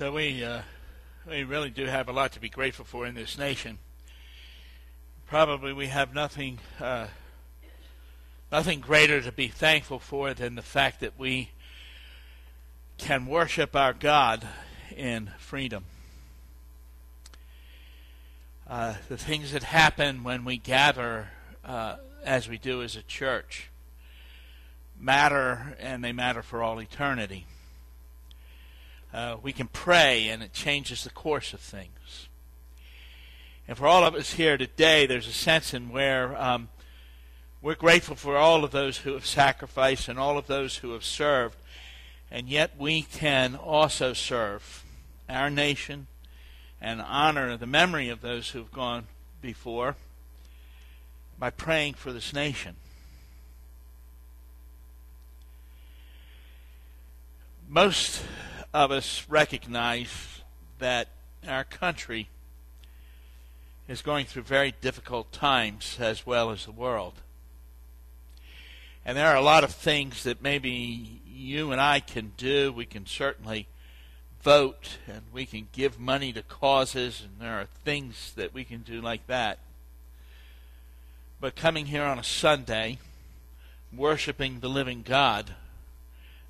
So we uh, we really do have a lot to be grateful for in this nation. Probably we have nothing uh, nothing greater to be thankful for than the fact that we can worship our God in freedom. Uh, the things that happen when we gather uh, as we do as a church matter, and they matter for all eternity. Uh, we can pray, and it changes the course of things. And for all of us here today, there's a sense in where um, we're grateful for all of those who have sacrificed and all of those who have served, and yet we can also serve our nation and honor the memory of those who have gone before by praying for this nation. Most of us recognize that our country is going through very difficult times as well as the world. And there are a lot of things that maybe you and I can do. We can certainly vote and we can give money to causes, and there are things that we can do like that. But coming here on a Sunday, worshiping the living God,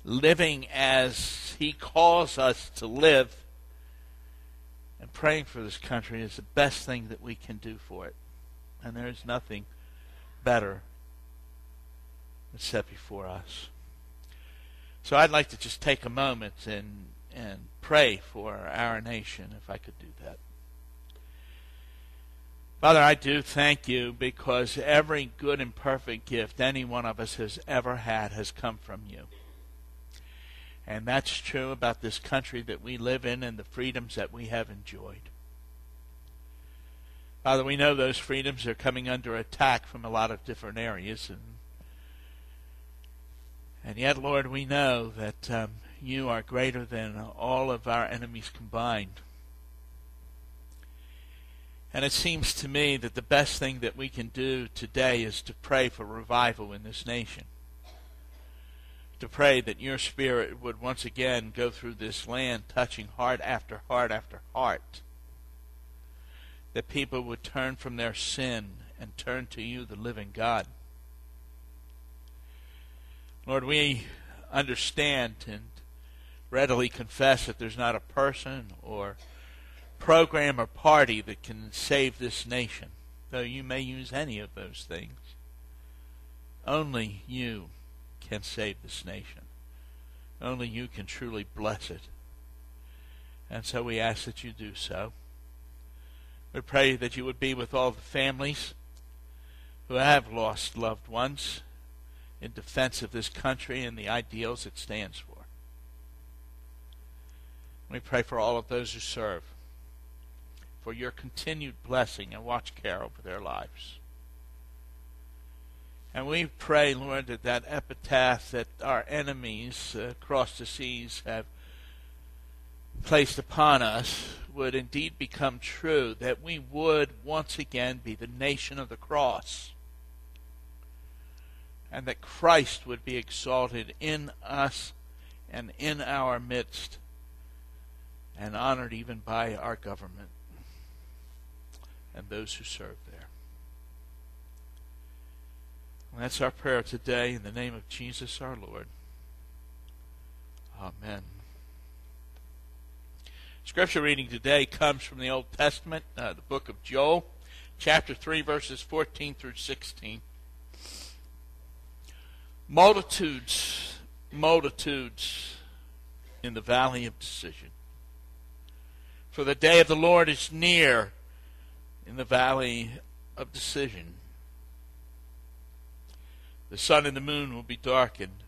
living as He calls us to live, and praying for this country is the best thing that we can do for it. And there is nothing better set before us. So I'd like to just take a moment and and pray for our nation if I could do that. Father, I do thank you because every good and perfect gift any one of us has ever had has come from you. And that's true about this country that we live in and the freedoms that we have enjoyed. Father, we know those freedoms are coming under attack from a lot of different areas, and and yet, Lord, we know that um, you are greater than all of our enemies combined. And it seems to me that the best thing that we can do today is to pray for revival in this nation to pray that your spirit would once again go through this land, touching heart after heart after heart. That people would turn from their sin and turn to you, the living God. Lord, we understand and readily confess that there's not a person or program or party that can save this nation, though you may use any of those things. Only you can save this nation. Only you can truly bless it. And so we ask that you do so. We pray that you would be with all the families who have lost loved ones in defense of this country and the ideals it stands for. We pray for all of those who serve, for your continued blessing and watch care over their lives. And we pray, Lord, that that epitaph that our enemies uh, across the seas have placed upon us would indeed become true, that we would once again be the nation of the cross, and that Christ would be exalted in us and in our midst, and honored even by our government and those who serve there. And that's our prayer today in the name of Jesus our Lord. Amen. Scripture reading today comes from the Old Testament, uh, the book of Joel, chapter 3, verses 14 through 16. Multitudes, multitudes in the valley of decision. For the day of the Lord is near in the valley of decision. The sun and the moon will be darkened,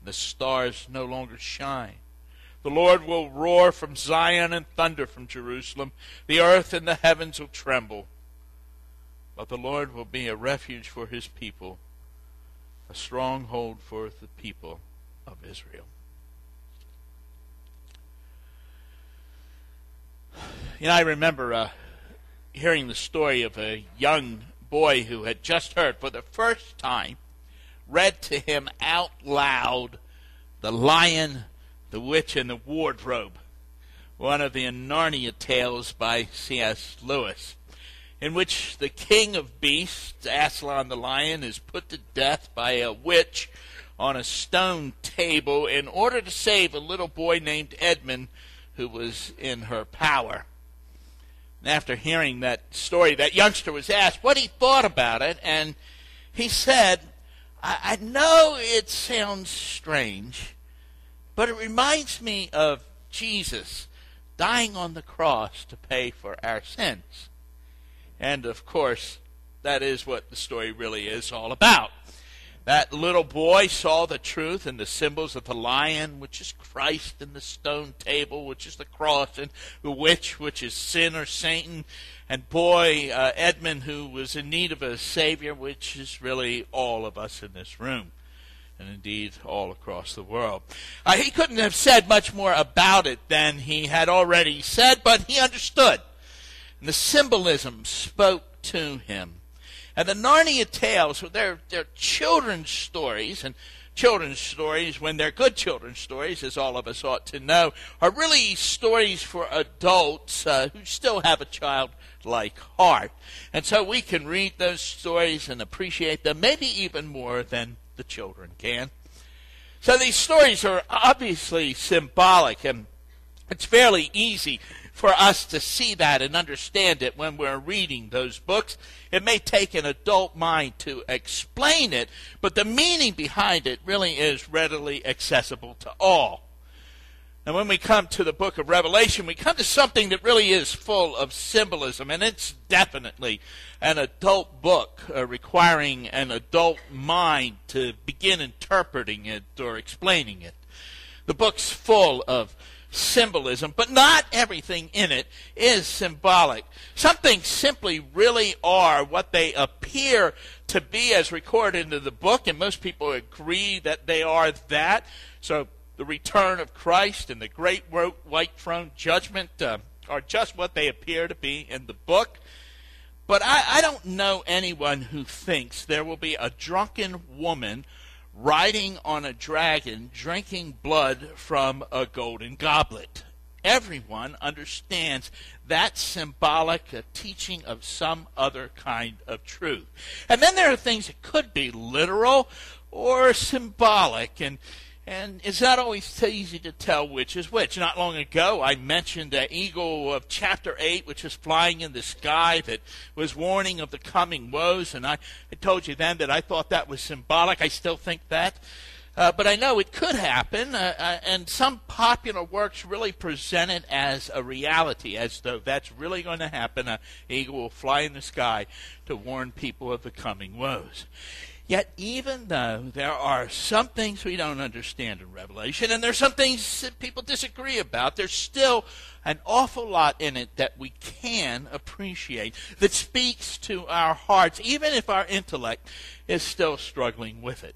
and the stars no longer shine. The Lord will roar from Zion and thunder from Jerusalem. The earth and the heavens will tremble. But the Lord will be a refuge for his people, a stronghold for the people of Israel. You know, I remember uh, hearing the story of a young boy who had just heard for the first time read to him out loud The Lion, the Witch, and the Wardrobe. one of the Narnia tales by C.S. Lewis, in which the king of beasts, Aslan the lion, is put to death by a witch on a stone table in order to save a little boy named Edmund who was in her power. And after hearing that story, that youngster was asked what he thought about it, and he said, I, I know it sounds strange, but it reminds me of Jesus dying on the cross to pay for our sins. And of course, that is what the story really is all about. That little boy saw the truth in the symbols of the lion, which is Christ, and the stone table, which is the cross, and the witch, which is sin or Satan, and boy uh, Edmund, who was in need of a savior, which is really all of us in this room, and indeed all across the world. Uh, he couldn't have said much more about it than he had already said, but he understood. And the symbolism spoke to him. And the Narnia tales, they're, they're children's stories, and children's stories, when they're good children's stories, as all of us ought to know, are really stories for adults uh, who still have a childlike heart. And so we can read those stories and appreciate them, maybe even more than the children can. So these stories are obviously symbolic, and it's fairly easy for us to see that and understand it when we're reading those books. It may take an adult mind to explain it, but the meaning behind it really is readily accessible to all. And when we come to the book of Revelation, we come to something that really is full of symbolism, and it's definitely an adult book uh, requiring an adult mind to begin interpreting it or explaining it. The book's full of symbolism, but not everything in it is symbolic. Some things simply really are what they appear to be as recorded in the book, and most people agree that they are that. So the return of Christ and the great white throne judgment uh, are just what they appear to be in the book. But I, I don't know anyone who thinks there will be a drunken woman riding on a dragon, drinking blood from a golden goblet. Everyone understands that symbolic a teaching of some other kind of truth. And then there are things that could be literal or symbolic. And and it's not always easy to tell which is which. Not long ago, I mentioned the eagle of chapter 8, which was flying in the sky, that was warning of the coming woes. And I, I told you then that I thought that was symbolic. I still think that. Uh, but I know it could happen, uh, uh, and some popular works really present it as a reality, as though that's really going to happen. An eagle will fly in the sky to warn people of the coming woes. Yet, even though there are some things we don't understand in Revelation, and there's some things that people disagree about, there's still an awful lot in it that we can appreciate, that speaks to our hearts, even if our intellect is still struggling with it.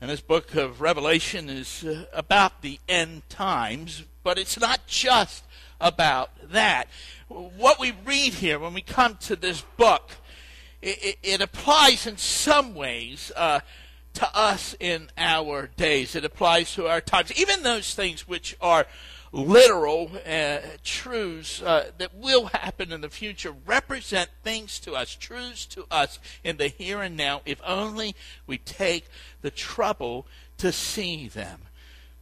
And this book of Revelation is uh, about the end times, but it's not just about that. What we read here when we come to this book it, it, applies in some ways uh, to us in our days. It applies to our times. Even those things which are literal uh, truths uh, that will happen in the future represent things to us, truths to us in the here and now, if only we take the trouble to see them.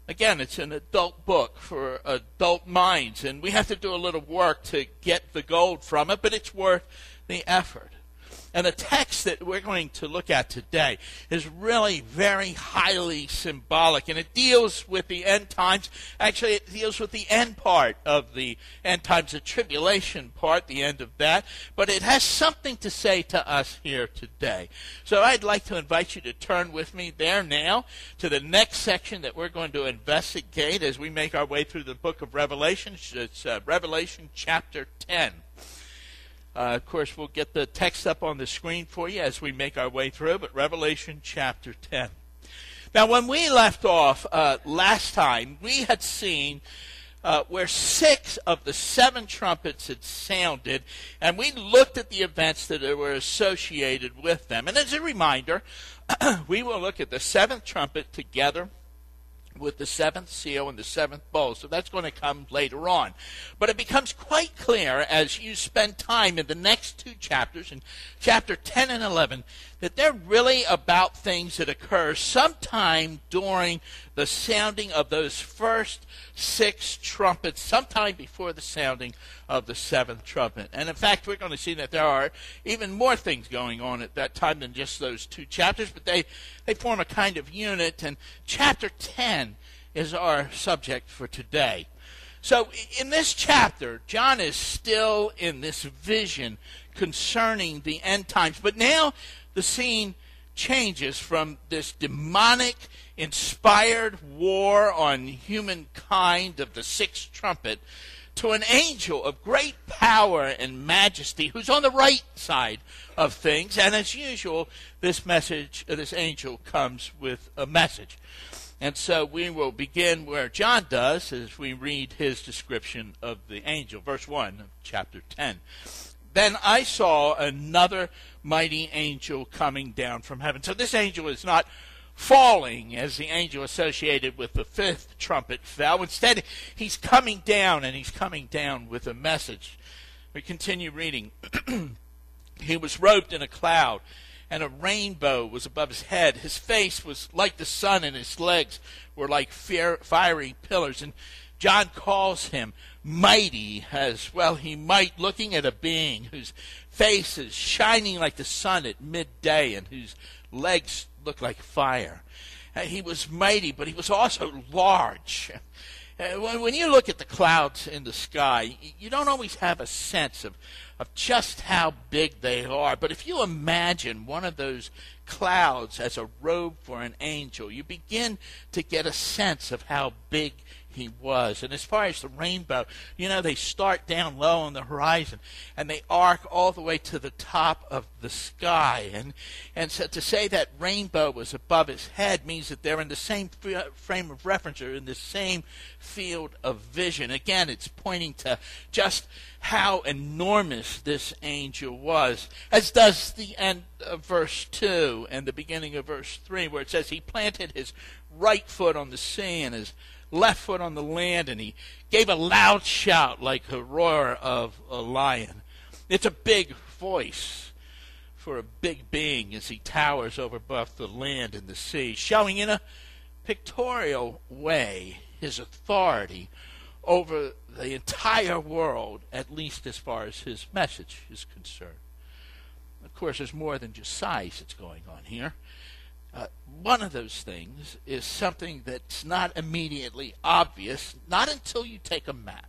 Again, it's an adult book for adult minds, and we have to do a little work to get the gold from it, but it's worth the effort. And the text that we're going to look at today is really very highly symbolic, and it deals with the end times. Actually, it deals with the end part of the end times, the tribulation part, the end of that. But it has something to say to us here today. So I'd like to invite you to turn with me there now to the next section that we're going to investigate as we make our way through the book of Revelation. It's uh, Revelation chapter 10. Uh, of course, we'll get the text up on the screen for you as we make our way through, but Revelation chapter 10. Now, when we left off uh, last time, we had seen uh, where six of the seven trumpets had sounded, and we looked at the events that were associated with them. And as a reminder, we will look at the seventh trumpet together with the seventh seal and the seventh bowl. So that's going to come later on. But it becomes quite clear as you spend time in the next two chapters, in chapter 10 and 11, that they're really about things that occur sometime during the sounding of those first six trumpets, sometime before the sounding of the seventh trumpet. And in fact, we're going to see that there are even more things going on at that time than just those two chapters, but they, they form a kind of unit. And chapter 10 is our subject for today. So, in this chapter, John is still in this vision concerning the end times, but now the scene changes from this demonic inspired war on humankind of the sixth trumpet to an angel of great power and majesty who's on the right side of things. And as usual, this message, uh, this angel comes with a message. And so we will begin where John does as we read his description of the angel, verse 1 of chapter 10. Then I saw another mighty angel coming down from heaven. So this angel is not falling as the angel associated with the fifth trumpet fell. Instead, he's coming down and he's coming down with a message. We continue reading. he was robed in a cloud and a rainbow was above his head. His face was like the sun, and his legs were like fiery pillars. And John calls him mighty as well he might, looking at a being whose face is shining like the sun at midday and whose legs look like fire. Uh, he was mighty, but he was also large. Uh, when you look at the clouds in the sky, you don't always have a sense of, of just how big they are. But if you imagine one of those clouds as a robe for an angel, you begin to get a sense of how big he was. And as far as the rainbow, you know, they start down low on the horizon and they arc all the way to the top of the sky. And, and so to say that rainbow was above his head means that they're in the same frame of reference or in the same field of vision. Again, it's pointing to just how enormous this angel was, as does the end of verse 2 and the beginning of verse 3, where it says, He planted his right foot on the sea and his left foot on the land, and he gave a loud shout like the roar of a lion. It's a big voice for a big being as he towers over both the land and the sea, showing in a pictorial way his authority over the entire world, at least as far as his message is concerned. Of course, there's more than just size that's going on here. Uh, one of those things is something that's not immediately obvious, not until you take a map.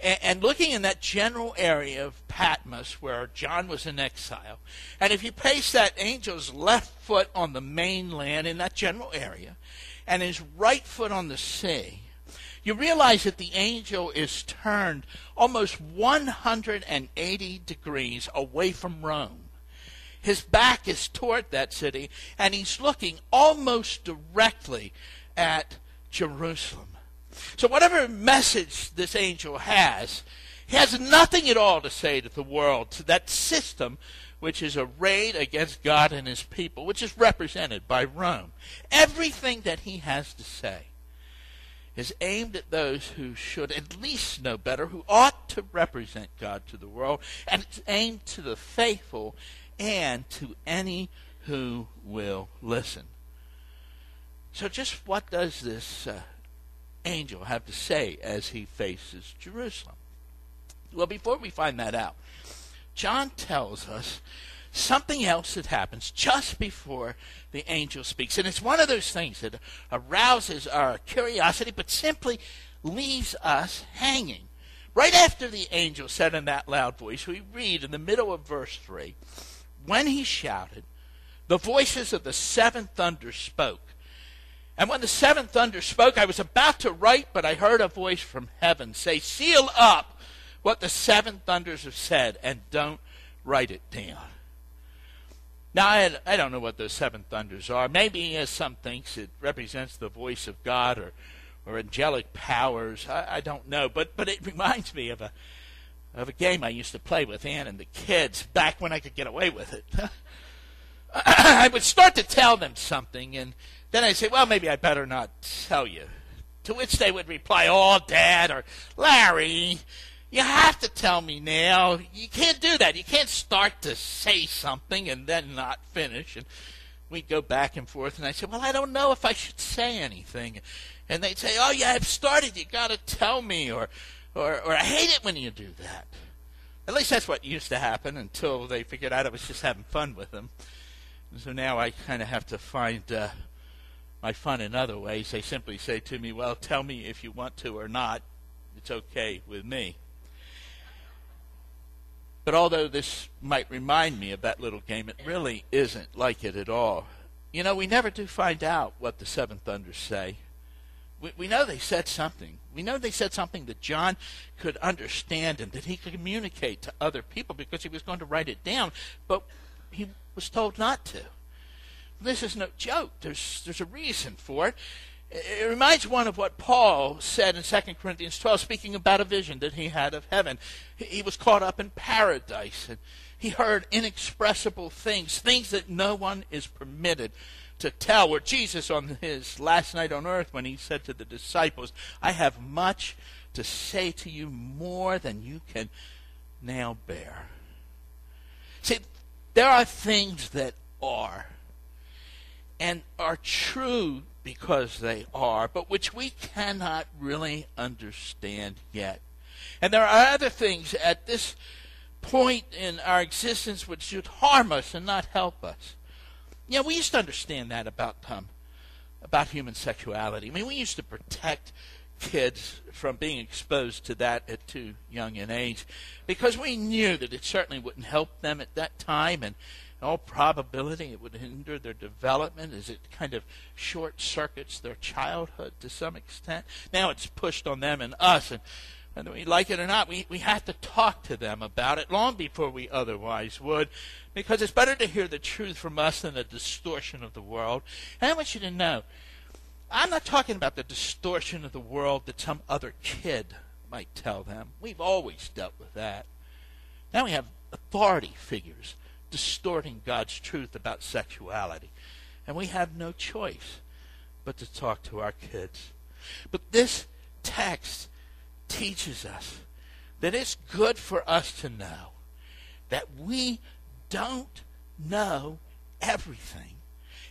And, and, looking in that general area of Patmos where John was in exile, and if you place that angel's left foot on the mainland in that general area, and his right foot on the sea, you realize that the angel is turned almost 180 degrees away from Rome his back is toward that city, and he's looking almost directly at Jerusalem. So, whatever message this angel has, he has nothing at all to say to the world, to that system which is arrayed against God and his people, which is represented by Rome. Everything that he has to say is aimed at those who should at least know better, who ought to represent God to the world, and it's aimed to the faithful and to any who will listen. So, just what does this uh, angel have to say as he faces Jerusalem? Well, before we find that out, John tells us something else that happens just before the angel speaks. And it's one of those things that arouses our curiosity, but simply leaves us hanging. Right after the angel said in that loud voice, we read in the middle of verse 3 when he shouted, the voices of the seven thunders spoke. And when the seven thunders spoke, I was about to write, but I heard a voice from heaven say, Seal up what the seven thunders have said, and don't write it down. Now, I, I don't know what those seven thunders are. Maybe, as some thinks, it represents the voice of God or, or angelic powers. I, I don't know. But, but it reminds me of a, of a game I used to play with Ann and the kids back when I could get away with it. I would start to tell them something, and Then I'd say, well, maybe I better not tell you. To which they would reply, oh, Dad, or Larry, you have to tell me now. You can't do that. You can't start to say something and then not finish. And we'd go back and forth, and I said, well, I don't know if I should say anything. And they'd say, oh, yeah, I've started. You got to tell me, or, or, or I hate it when you do that. At least that's what used to happen until they figured out I was just having fun with them. So now I kind of have to find uh, my fun in other ways. They simply say to me, well, tell me if you want to or not. It's okay with me. But although this might remind me of that little game, it really isn't like it at all. You know, we never do find out what the Seven Thunders say. We, we know they said something. We know they said something that John could understand and that he could communicate to other people because he was going to write it down, but he was told not to. This is no joke. There's, there's a reason for it. It reminds one of what Paul said in 2 Corinthians 12, speaking about a vision that he had of heaven. He was caught up in paradise, and he heard inexpressible things, things that no one is permitted to tell. Where Jesus, on his last night on earth, when he said to the disciples, I have much to say to you more than you can now bear. See, there are things that are and are true because they are, but which we cannot really understand yet. And there are other things at this point in our existence which should harm us and not help us. Yeah, we used to understand that about um, about human sexuality. I mean, we used to protect kids from being exposed to that at too young an age because we knew that it certainly wouldn't help them at that time and in all probability it would hinder their development as it kind of short circuits their childhood to some extent. Now it's pushed on them and us and whether we like it or not, we, we have to talk to them about it long before we otherwise would, because it's better to hear the truth from us than the distortion of the world. And I want you to know, I'm not talking about the distortion of the world that some other kid might tell them. We've always dealt with that. Now we have authority figures distorting God's truth about sexuality. And we have no choice but to talk to our kids. But this text teaches us that it's good for us to know that we don't know everything.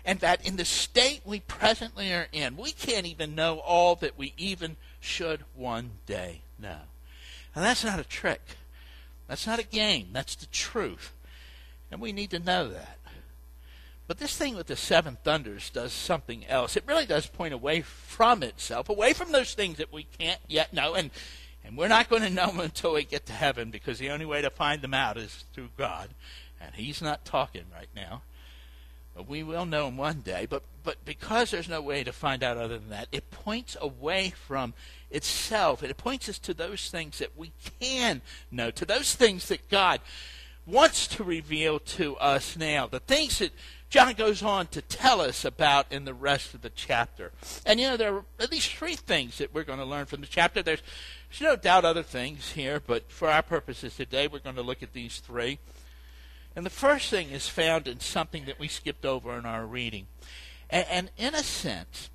And that in the state we presently are in, we can't even know all that we even should one day know. And that's not a trick. That's not a game. That's the truth. And we need to know that. But this thing with the seven thunders does something else. It really does point away from itself, away from those things that we can't yet know. And, and we're not going to know them until we get to heaven because the only way to find them out is through God. And He's not talking right now. But we will know him one day. But, but because there's no way to find out other than that, it points away from itself. It points us to those things that we can know, to those things that God wants to reveal to us now, the things that John goes on to tell us about in the rest of the chapter. And you know, there are at least three things that we're going to learn from the chapter. There's, there's no doubt other things here, but for our purposes today, we're going to look at these three. And the first thing is found in something that we skipped over in our reading. And, and in a sense,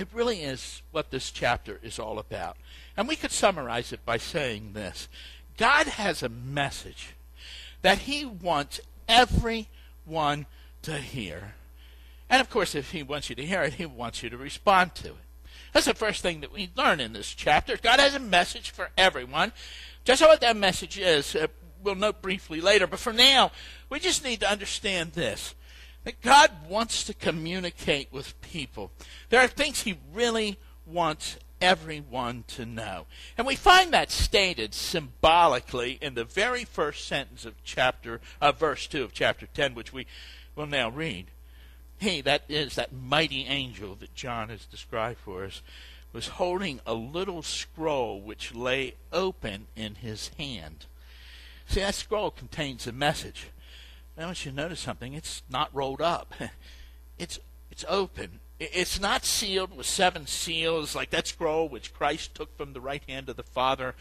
it really is what this chapter is all about. And we could summarize it by saying this God has a message that he wants everyone to hear. And of course, if he wants you to hear it, he wants you to respond to it. That's the first thing that we learn in this chapter. God has a message for everyone. Just what that message is, uh, we'll note briefly later. But for now, we just need to understand this that God wants to communicate with people. There are things He really wants everyone to know. And we find that stated symbolically in the very first sentence of chapter uh, verse 2 of chapter 10 which we will now read. He that is that mighty angel that John has described for us was holding a little scroll which lay open in his hand. See that scroll contains a message. I want you to notice something. It's not rolled up. It's it's open it's not sealed with seven seals like that scroll which Christ took from the right hand of the Father.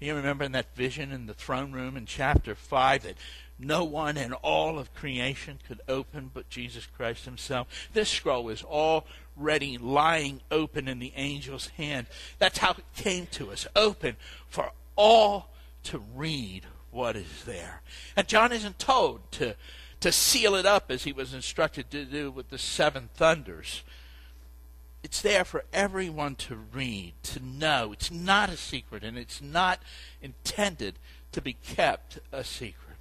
You remember in that vision in the throne room in chapter 5 that no one in all of creation could open but Jesus Christ himself. This scroll is already lying open in the angel's hand. That's how it came to us, open for all to read what is there. And John isn't told to, to seal it up as he was instructed to do with the seven thunders. It's there for everyone to read, to know. It's not a secret, and it's not intended to be kept a secret.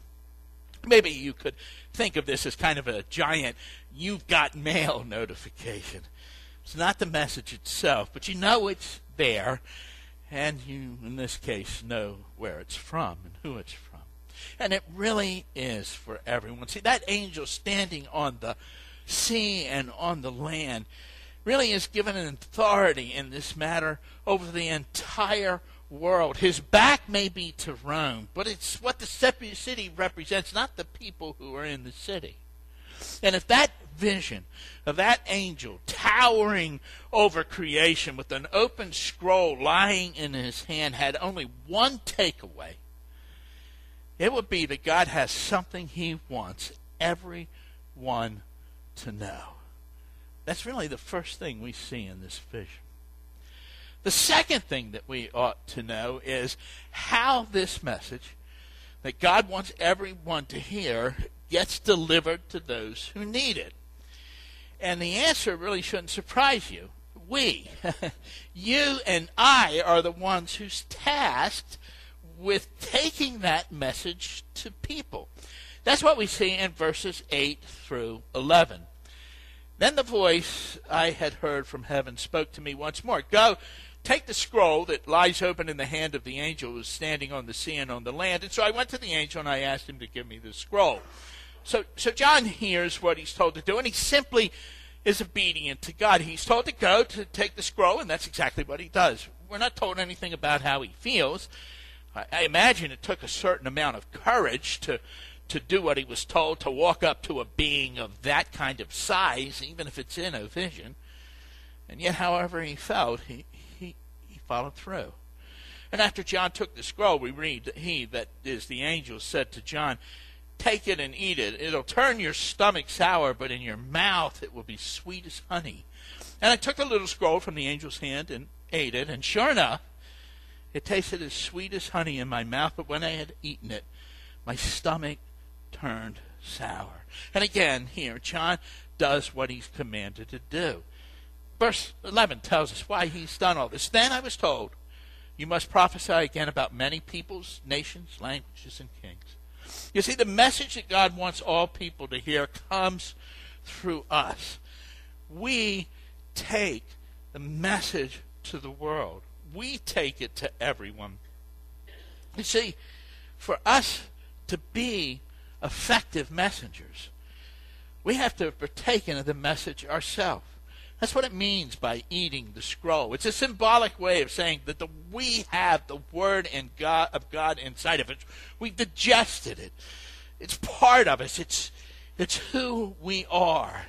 Maybe you could think of this as kind of a giant you've got mail notification. It's not the message itself, but you know it's there, and you, in this case, know where it's from and who it's from. And it really is for everyone. See, that angel standing on the sea and on the land really is given an authority in this matter over the entire world. His back may be to Rome, but it's what the city represents, not the people who are in the city. And if that vision of that angel towering over creation with an open scroll lying in his hand had only one takeaway, it would be that God has something he wants everyone to know. That's really the first thing we see in this vision. The second thing that we ought to know is how this message that God wants everyone to hear gets delivered to those who need it. And the answer really shouldn't surprise you. We, you and I, are the ones who's tasked with taking that message to people. That's what we see in verses 8 through 11. Then the voice I had heard from heaven spoke to me once more Go, take the scroll that lies open in the hand of the angel who is standing on the sea and on the land. And so I went to the angel and I asked him to give me the scroll. So, so John hears what he's told to do, and he simply is obedient to God. He's told to go to take the scroll, and that's exactly what he does. We're not told anything about how he feels. I, I imagine it took a certain amount of courage to to do what he was told, to walk up to a being of that kind of size, even if it's in a vision. And yet, however he felt, he, followed through. And after John took the scroll, we read that he, that is the angel, said to John, Take it and eat it. It'll turn your stomach sour, but in your mouth it will be sweet as honey. And I took the little scroll from the angel's hand and ate it, and sure enough, it tasted as sweet as honey in my mouth, but when I had eaten it, my stomach turned sour. And again, here, John does what he's commanded to do. Verse 11 tells us why he's done all this. Then I was told, You must prophesy again about many peoples, nations, languages, and kings. You see, the message that God wants all people to hear comes through us. We take the message to the world, we take it to everyone. You see, for us to be effective messengers, we have to have partaken of the message ourselves. That's what it means by eating the scroll. It's a symbolic way of saying that the, we have the word and God, of God inside of us. We've digested it. It's part of us. It's, it's who we are.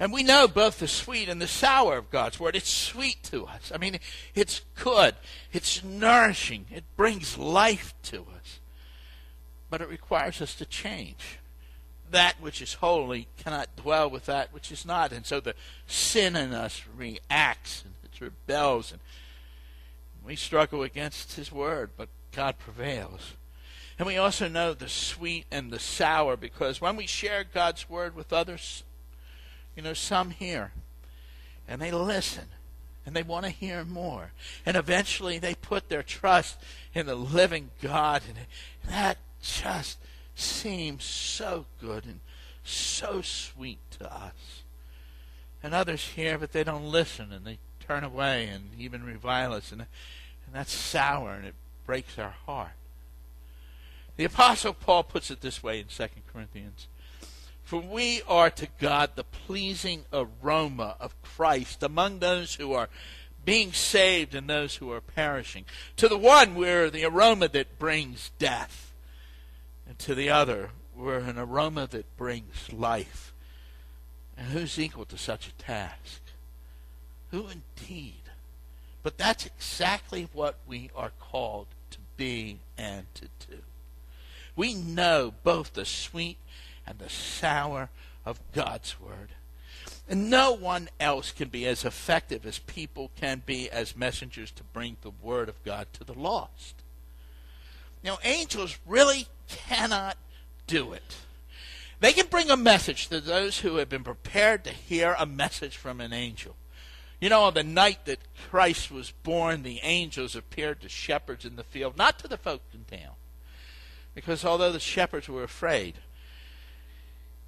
And we know both the sweet and the sour of God's word. It's sweet to us. I mean, it's good. It's nourishing. It brings life to us. But it requires us to change that which is holy cannot dwell with that which is not. And so the sin in us reacts and it rebels. And we struggle against His word, but God prevails. And we also know the sweet and the sour because when we share God's word with others, you know, some hear and they listen and they want to hear more. And eventually they put their trust in the living God. And that just seems so good and so sweet to us. And others hear, but they don't listen and they turn away and even revile us. And, and that's sour and it breaks our heart. The Apostle Paul puts it this way in 2 Corinthians For we are to God the pleasing aroma of Christ among those who are being saved and those who are perishing. To the one, we're the aroma that brings death to the other we're an aroma that brings life. And who's equal to such a task? Who indeed? But that's exactly what we are called to be and to do. We know both the sweet and the sour of God's Word. And no one else can be as effective as people can be as messengers to bring the Word of God to the lost. Now, angels really cannot do it. They can bring a message to those who have been prepared to hear a message from an angel. You know, on the night that Christ was born, the angels appeared to shepherds in the field, not to the folk in town. Because although the shepherds were afraid,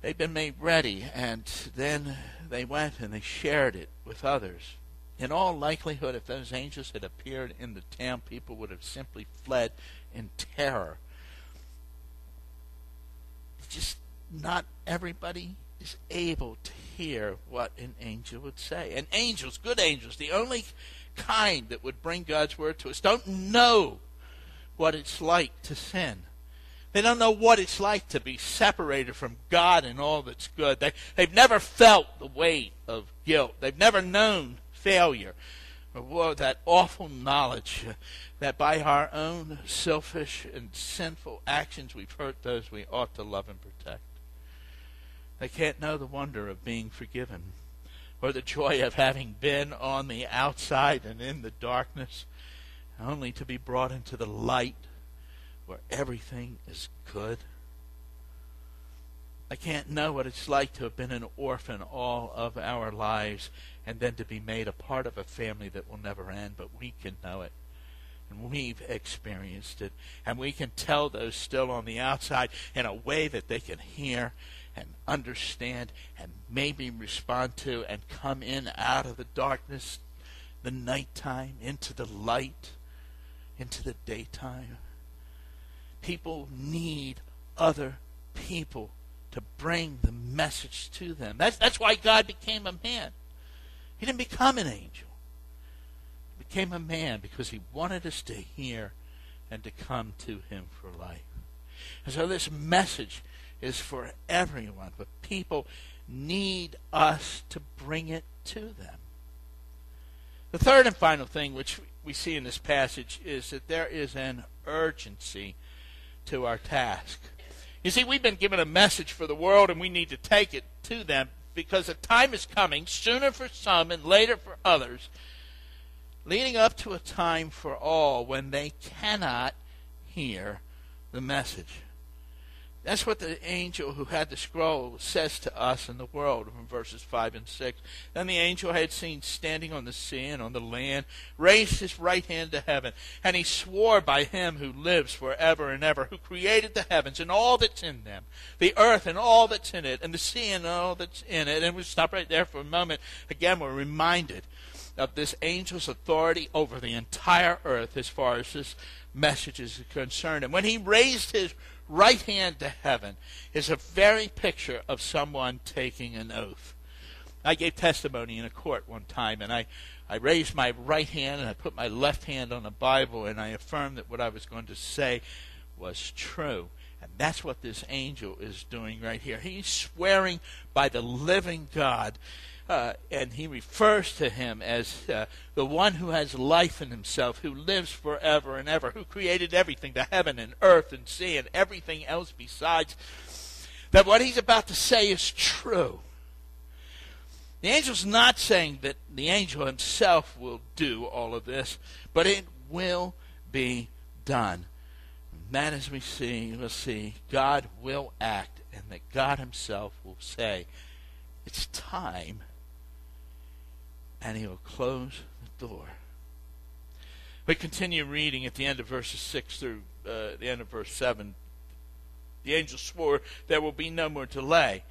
they'd been made ready, and then they went and they shared it with others. In all likelihood, if those angels had appeared in the town, people would have simply fled in terror. Just not everybody is able to hear what an angel would say. And angels, good angels, the only kind that would bring God's word to us, don't know what it's like to sin. They don't know what it's like to be separated from God and all that's good. They, they've never felt the weight of guilt. They've never known failure or that awful knowledge that by our own selfish and sinful actions we've hurt those we ought to love and protect. They can't know the wonder of being forgiven or the joy of having been on the outside and in the darkness, only to be brought into the light where everything is good. I can't know what it's like to have been an orphan all of our lives and then to be made a part of a family that will never end, but we can know it. And we've experienced it. And we can tell those still on the outside in a way that they can hear and understand and maybe respond to and come in out of the darkness, the nighttime, into the light, into the daytime. People need other people to bring the message to them. That's, that's why God became a man. He didn't become an angel. He became a man because he wanted us to hear and to come to him for life. And so this message is for everyone, but people need us to bring it to them. The third and final thing which we see in this passage is that there is an urgency to our task. You see, we've been given a message for the world and we need to take it to them because a time is coming, sooner for some and later for others, leading up to a time for all when they cannot hear the message. That's what the angel who had the scroll says to us in the world from verses 5 and 6. Then the angel I had seen standing on the sea and on the land raised his right hand to heaven, and he swore by him who lives forever and ever, who created the heavens and all that's in them, the earth and all that's in it, and the sea and all that's in it. And we stop right there for a moment. Again, we're reminded of this angel's authority over the entire earth as far as this message is concerned. And when he raised his right hand to heaven is a very picture of someone taking an oath. I gave testimony in a court one time, and I, I raised my right hand and I put my left hand on the Bible, and I affirmed that what I was going to say was true. And that's what this angel is doing right here. He's swearing by the living God uh, and he refers to him as uh, the one who has life in himself, who lives forever and ever, who created everything, the heaven and earth and sea and everything else besides. That what he's about to say is true. The angel's not saying that the angel himself will do all of this, but it will be done. And as we see, we'll see, God will act, and that God himself will say, It's time and he will close the door. We continue reading at the end of verses 6 through uh, the end of verse 7. The angel swore there will be no more delay.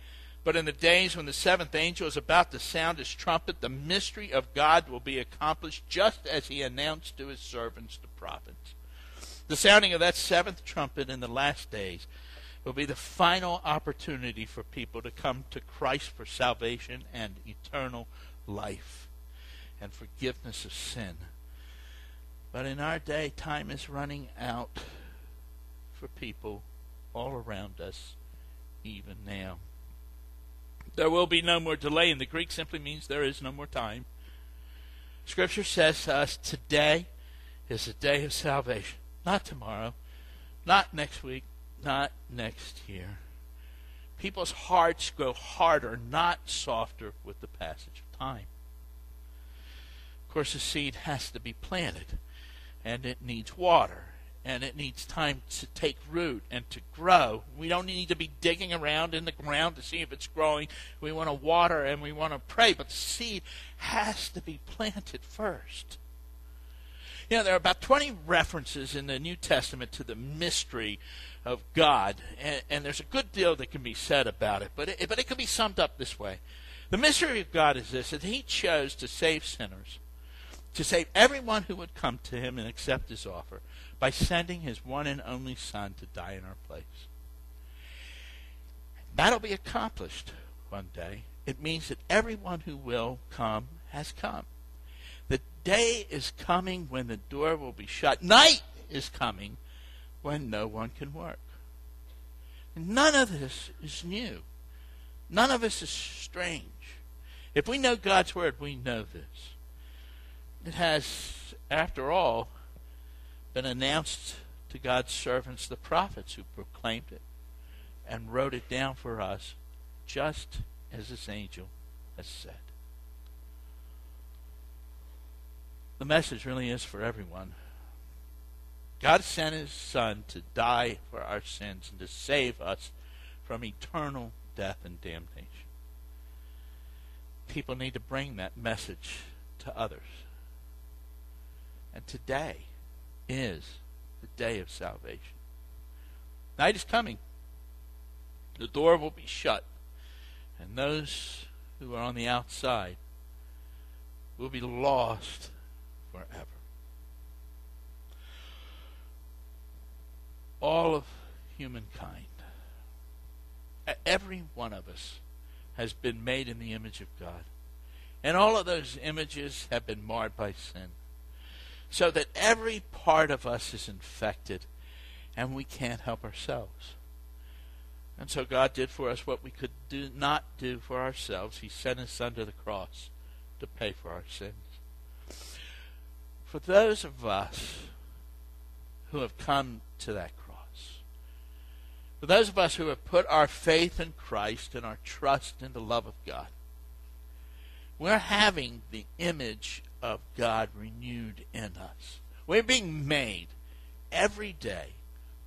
But in the days when the seventh angel is about to sound his trumpet, the mystery of God will be accomplished just as he announced to his servants, the prophets. The sounding of that seventh trumpet in the last days will be the final opportunity for people to come to Christ for salvation and eternal life and forgiveness of sin. But in our day, time is running out for people all around us, even now. There will be no more delay, and the Greek simply means there is no more time. Scripture says to us today is a day of salvation. Not tomorrow, not next week, not next year. People's hearts grow harder, not softer, with the passage of time. Course, the seed has to be planted, and it needs water, and it needs time to take root and to grow. We don't need to be digging around in the ground to see if it's growing. We want to water and we want to pray, but the seed has to be planted first. You know, there are about 20 references in the New Testament to the mystery of God, and, and there's a good deal that can be said about it, but it, but it can be summed up this way. The mystery of God is this that He chose to save sinners, to save everyone who would come to Him and accept His offer, by sending His one and only Son to die in our place. That'll be accomplished one day. It means that everyone who will come has come. The day is coming when the door will be shut. Night is coming when no one can work. None of this is new. None of this is strange. If we know God's Word, we know this. It has, after all, been announced to God's servants, the prophets, who proclaimed it and wrote it down for us, just as this angel has said. The message really is for everyone. God sent his Son to die for our sins and to save us from eternal death and damnation. People need to bring that message to others. And today is the day of salvation. Night is coming. The door will be shut, and those who are on the outside will be lost forever. All of humankind, every one of us, has been made in the image of God. And all of those images have been marred by sin. So that every part of us is infected and we can't help ourselves. And so God did for us what we could do not do for ourselves. He sent his son to the cross to pay for our sins for those of us who have come to that cross, for those of us who have put our faith in Christ and our trust in the love of God, we're having the image of God renewed in us. We're being made every day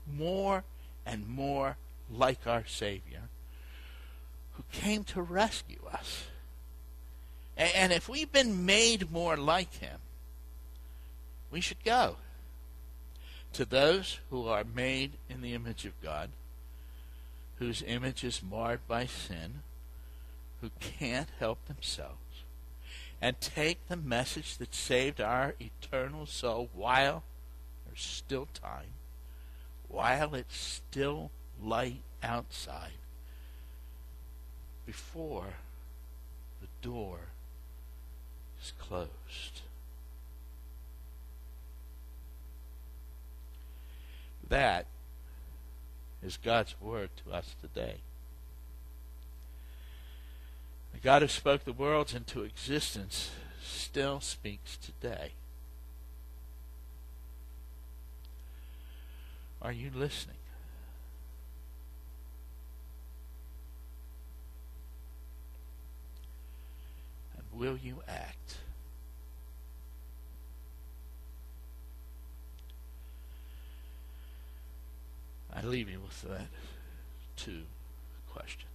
more and more like our Savior who came to rescue us. And if we've been made more like Him, we should go to those who are made in the image of God, whose image is marred by sin, who can't help themselves, and take the message that saved our eternal soul while there's still time, while it's still light outside, before the door is closed. That is God's word to us today. The God who spoke the worlds into existence still speaks today. Are you listening? And will you act? I leave you with that two questions.